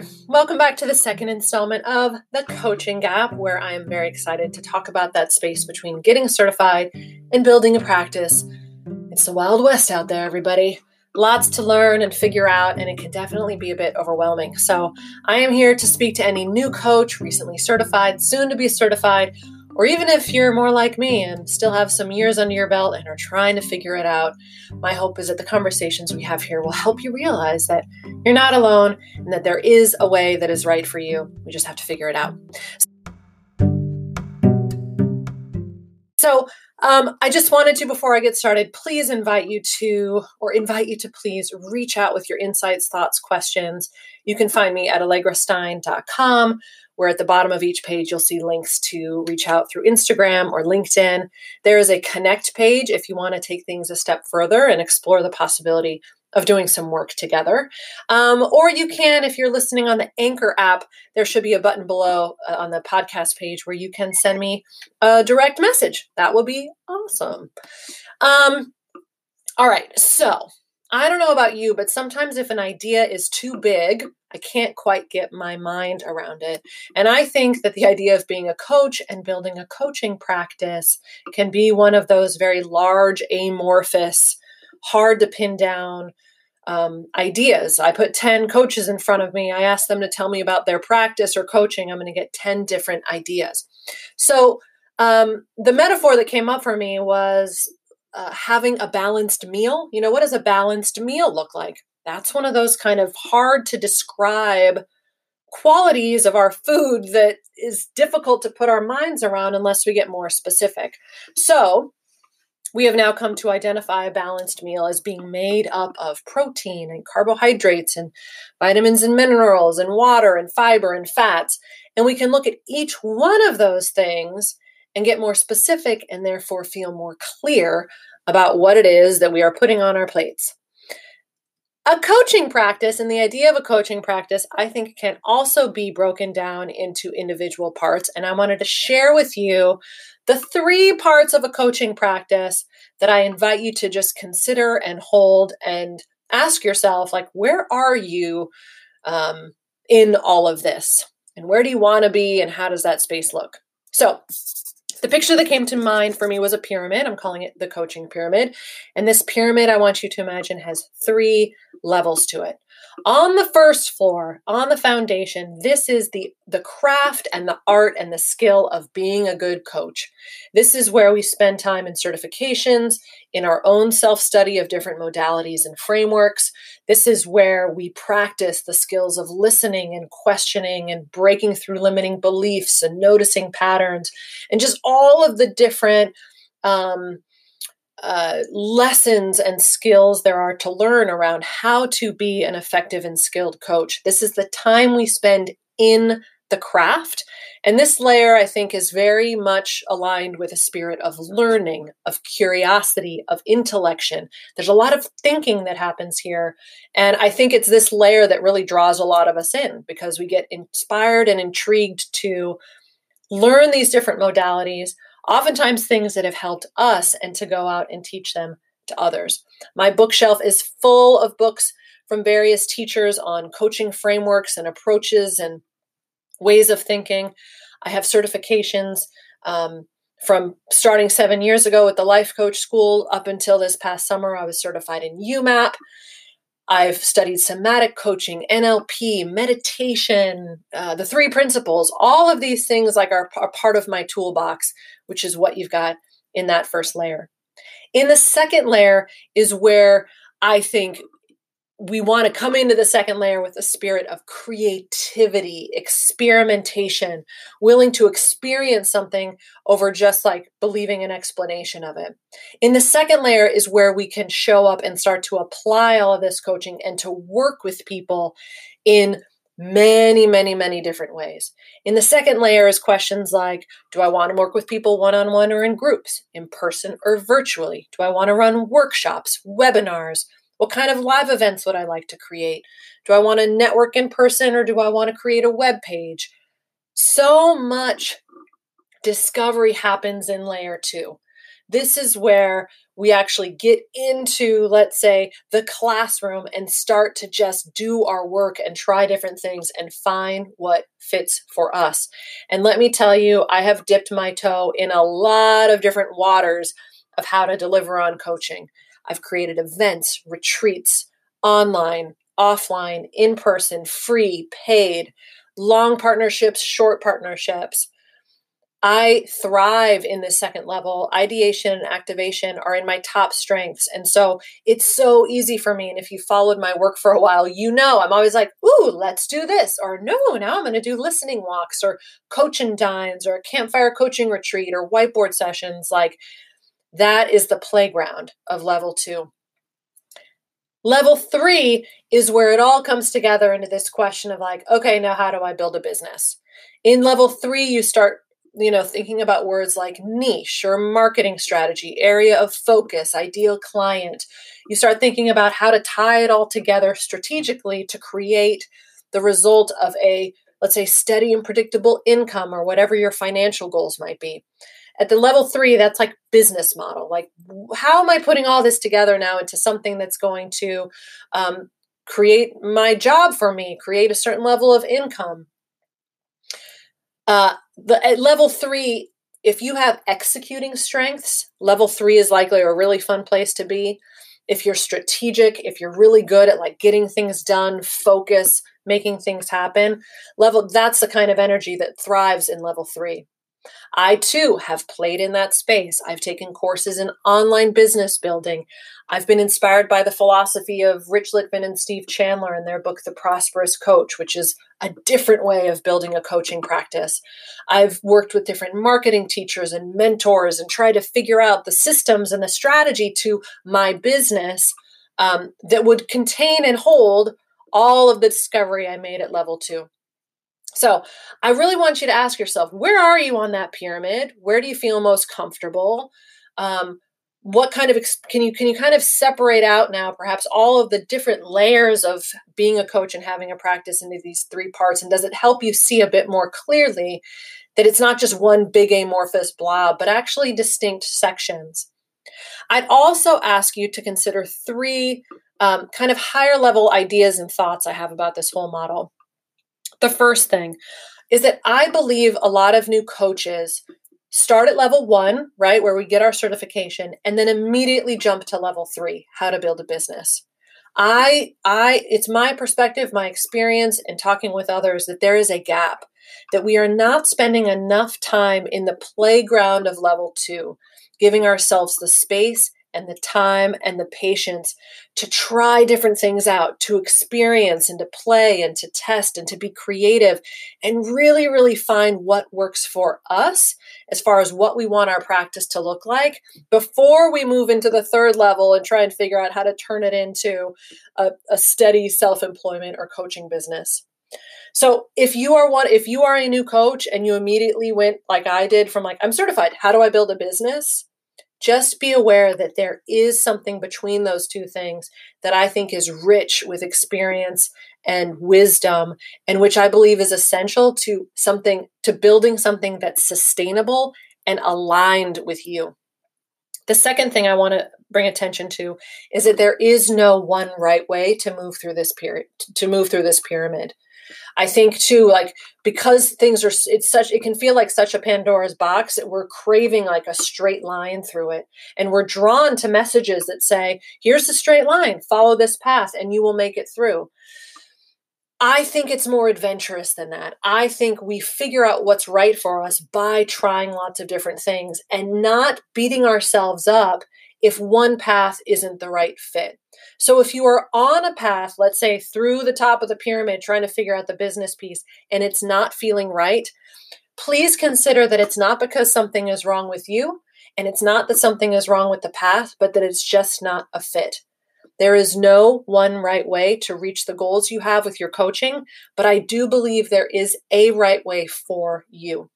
there. Welcome back to the second installment of The Coaching Gap, where I am very excited to talk about that space between getting certified and building a practice. It's the Wild West out there, everybody. Lots to learn and figure out, and it can definitely be a bit overwhelming. So, I am here to speak to any new coach, recently certified, soon to be certified, or even if you're more like me and still have some years under your belt and are trying to figure it out, my hope is that the conversations we have here will help you realize that you're not alone and that there is a way that is right for you. We just have to figure it out. So, um, I just wanted to, before I get started, please invite you to, or invite you to please reach out with your insights, thoughts, questions. You can find me at allegrastein.com where at the bottom of each page you'll see links to reach out through Instagram or LinkedIn. There is a connect page if you want to take things a step further and explore the possibility of doing some work together. Um, or you can, if you're listening on the Anchor app, there should be a button below uh, on the podcast page where you can send me a direct message. That would be awesome. Um, all right, so I don't know about you, but sometimes if an idea is too big, I can't quite get my mind around it. And I think that the idea of being a coach and building a coaching practice can be one of those very large, amorphous, hard to pin down um, ideas. I put 10 coaches in front of me. I ask them to tell me about their practice or coaching. I'm going to get 10 different ideas. So, um, the metaphor that came up for me was uh, having a balanced meal. You know, what does a balanced meal look like? that's one of those kind of hard to describe qualities of our food that is difficult to put our minds around unless we get more specific. So, we have now come to identify a balanced meal as being made up of protein and carbohydrates and vitamins and minerals and water and fiber and fats. And we can look at each one of those things and get more specific and therefore feel more clear about what it is that we are putting on our plates. A coaching practice and the idea of a coaching practice, I think, can also be broken down into individual parts. And I wanted to share with you the three parts of a coaching practice that I invite you to just consider and hold and ask yourself, like, where are you um, in all of this? And where do you want to be? And how does that space look? So, the picture that came to mind for me was a pyramid. I'm calling it the coaching pyramid. And this pyramid, I want you to imagine, has three levels to it. On the first floor, on the foundation, this is the, the craft and the art and the skill of being a good coach. This is where we spend time in certifications, in our own self study of different modalities and frameworks. This is where we practice the skills of listening and questioning and breaking through limiting beliefs and noticing patterns and just all of the different. Um, uh, lessons and skills there are to learn around how to be an effective and skilled coach. This is the time we spend in the craft. And this layer, I think, is very much aligned with a spirit of learning, of curiosity, of intellection. There's a lot of thinking that happens here. And I think it's this layer that really draws a lot of us in because we get inspired and intrigued to learn these different modalities, oftentimes things that have helped us and to go out and teach them to others. My bookshelf is full of books from various teachers on coaching frameworks and approaches and ways of thinking. I have certifications um, from starting seven years ago with the Life Coach School up until this past summer. I was certified in YouMap. I've studied somatic coaching, NLP, meditation, uh, the three principles. All of these things like are, are part of my toolbox, which is what you've got in that first layer. In the second layer is where I think we want to come into the second layer with a spirit of creativity, experimentation, willing to experience something over just like believing an explanation of it. In the second layer is where we can show up and start to apply all of this coaching and to work with people in many, many, many different ways. In the second layer is questions like Do I want to work with people one on one or in groups, in person or virtually? Do I want to run workshops, webinars? What kind of live events would I like to create? Do I want to network in person or do I want to create a web page? So much discovery happens in layer two. This is where we actually get into, let's say, the classroom and start to just do our work and try different things and find what fits for us. And let me tell you, I have dipped my toe in a lot of different waters of how to deliver on coaching. I've created events, retreats, online, offline, in person, free, paid, long partnerships, short partnerships. I thrive in this second level. Ideation and activation are in my top strengths. And so it's so easy for me. And if you followed my work for a while, you know I'm always like, ooh, let's do this. Or no, now I'm going to do listening walks or coaching dines or a campfire coaching retreat or whiteboard sessions. Like that is the playground of level two. Level three is where it all comes together into this question of like, okay, now how do I build a business? In level three, you start you know thinking about words like niche or marketing strategy area of focus ideal client you start thinking about how to tie it all together strategically to create the result of a let's say steady and predictable income or whatever your financial goals might be at the level three that's like business model like how am i putting all this together now into something that's going to um, create my job for me create a certain level of income uh, the at level three, if you have executing strengths, level three is likely a really fun place to be. If you're strategic, if you're really good at like getting things done, focus, making things happen, level that's the kind of energy that thrives in level three. I too have played in that space. I've taken courses in online business building. I've been inspired by the philosophy of Rich Litvin and Steve Chandler in their book, The Prosperous Coach, which is a different way of building a coaching practice. I've worked with different marketing teachers and mentors and tried to figure out the systems and the strategy to my business um, that would contain and hold all of the discovery I made at level two. So I really want you to ask yourself, where are you on that pyramid? Where do you feel most comfortable? Um, what kind of can you can you kind of separate out now perhaps all of the different layers of being a coach and having a practice into these three parts and does it help you see a bit more clearly that it's not just one big amorphous blob but actually distinct sections i'd also ask you to consider three um, kind of higher level ideas and thoughts i have about this whole model the first thing is that I believe a lot of new coaches start at level one, right, where we get our certification, and then immediately jump to level three, how to build a business. I, I, it's my perspective, my experience, and talking with others that there is a gap, that we are not spending enough time in the playground of level two, giving ourselves the space and the time and the patience to try different things out, to experience and to play and to test and to be creative and really, really find what works for us as far as what we want our practice to look like before we move into the third level and try and figure out how to turn it into a, a steady self employment or coaching business. So if you are one if you are a new coach and you immediately went like I did from like I'm certified, how do I build a business? Just be aware that there is something between those two things that I think is rich with experience and wisdom and which I believe is essential to something to building something that's sustainable and aligned with you. The second thing I want to bring attention to is that there is no one right way to move through this period to move through this pyramid. I think too, like because things are, it's such, it can feel like such a Pandora's box that we're craving like a straight line through it. And we're drawn to messages that say, here's the straight line, follow this path, and you will make it through. I think it's more adventurous than that. I think we figure out what's right for us by trying lots of different things and not beating ourselves up if one path isn't the right fit. So if you are on a path, let's say through the top of the pyramid, trying to figure out the business piece, and it's not feeling right, please consider that it's not because something is wrong with you, and it's not that something is wrong with the path, but that it's just not a fit. There is no one right way to reach the goals you have with your coaching, but I do believe there is a right way for you.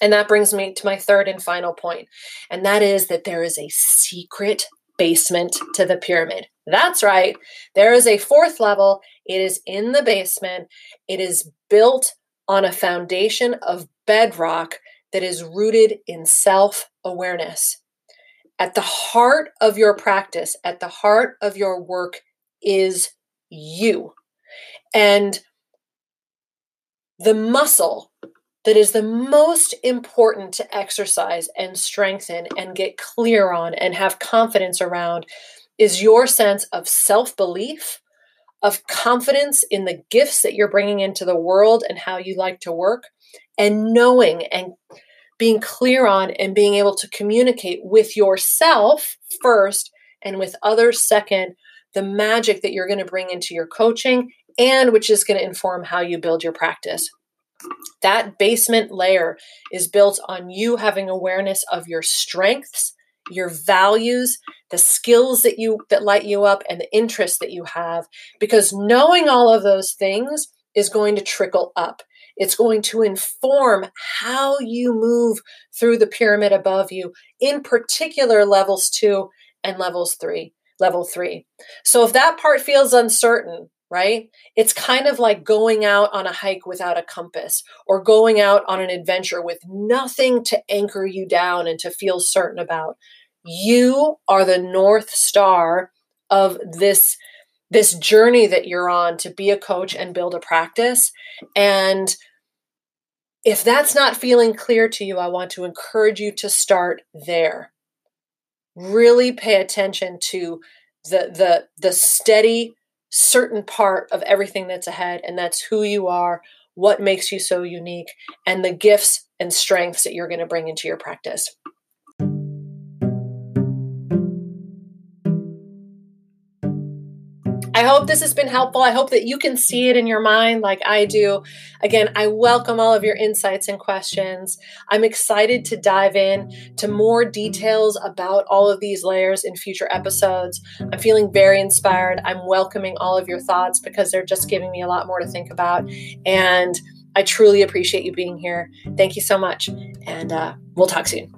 And that brings me to my third and final point, and that is that there is a secret basement to the pyramid. That's right. There is a fourth level. It is in the basement. It is built on a foundation of bedrock that is rooted in self awareness. At the heart of your practice, at the heart of your work is you. And the muscle that is the most important to exercise and strengthen and get clear on and have confidence around is your sense of self belief, of confidence in the gifts that you're bringing into the world and how you like to work, and knowing and being clear on and being able to communicate with yourself first and with others second the magic that you're going to bring into your coaching and which is going to inform how you build your practice. That basement layer is built on you having awareness of your strengths, your values, the skills that you that light you up and the interests that you have because knowing all of those things is going to trickle up. It's going to inform how you move through the pyramid above you, in particular levels 2 and levels 3, level 3. So if that part feels uncertain, right? It's kind of like going out on a hike without a compass or going out on an adventure with nothing to anchor you down and to feel certain about. You are the north star of this this journey that you're on to be a coach and build a practice and if that's not feeling clear to you, I want to encourage you to start there. Really pay attention to the the the steady certain part of everything that's ahead, and that's who you are, what makes you so unique, and the gifts and strengths that you're going to bring into your practice. Hope this has been helpful. I hope that you can see it in your mind like I do. Again, I welcome all of your insights and questions. I'm excited to dive in to more details about all of these layers in future episodes. I'm feeling very inspired. I'm welcoming all of your thoughts because they're just giving me a lot more to think about. And I truly appreciate you being here. Thank you so much. And uh, we'll talk soon.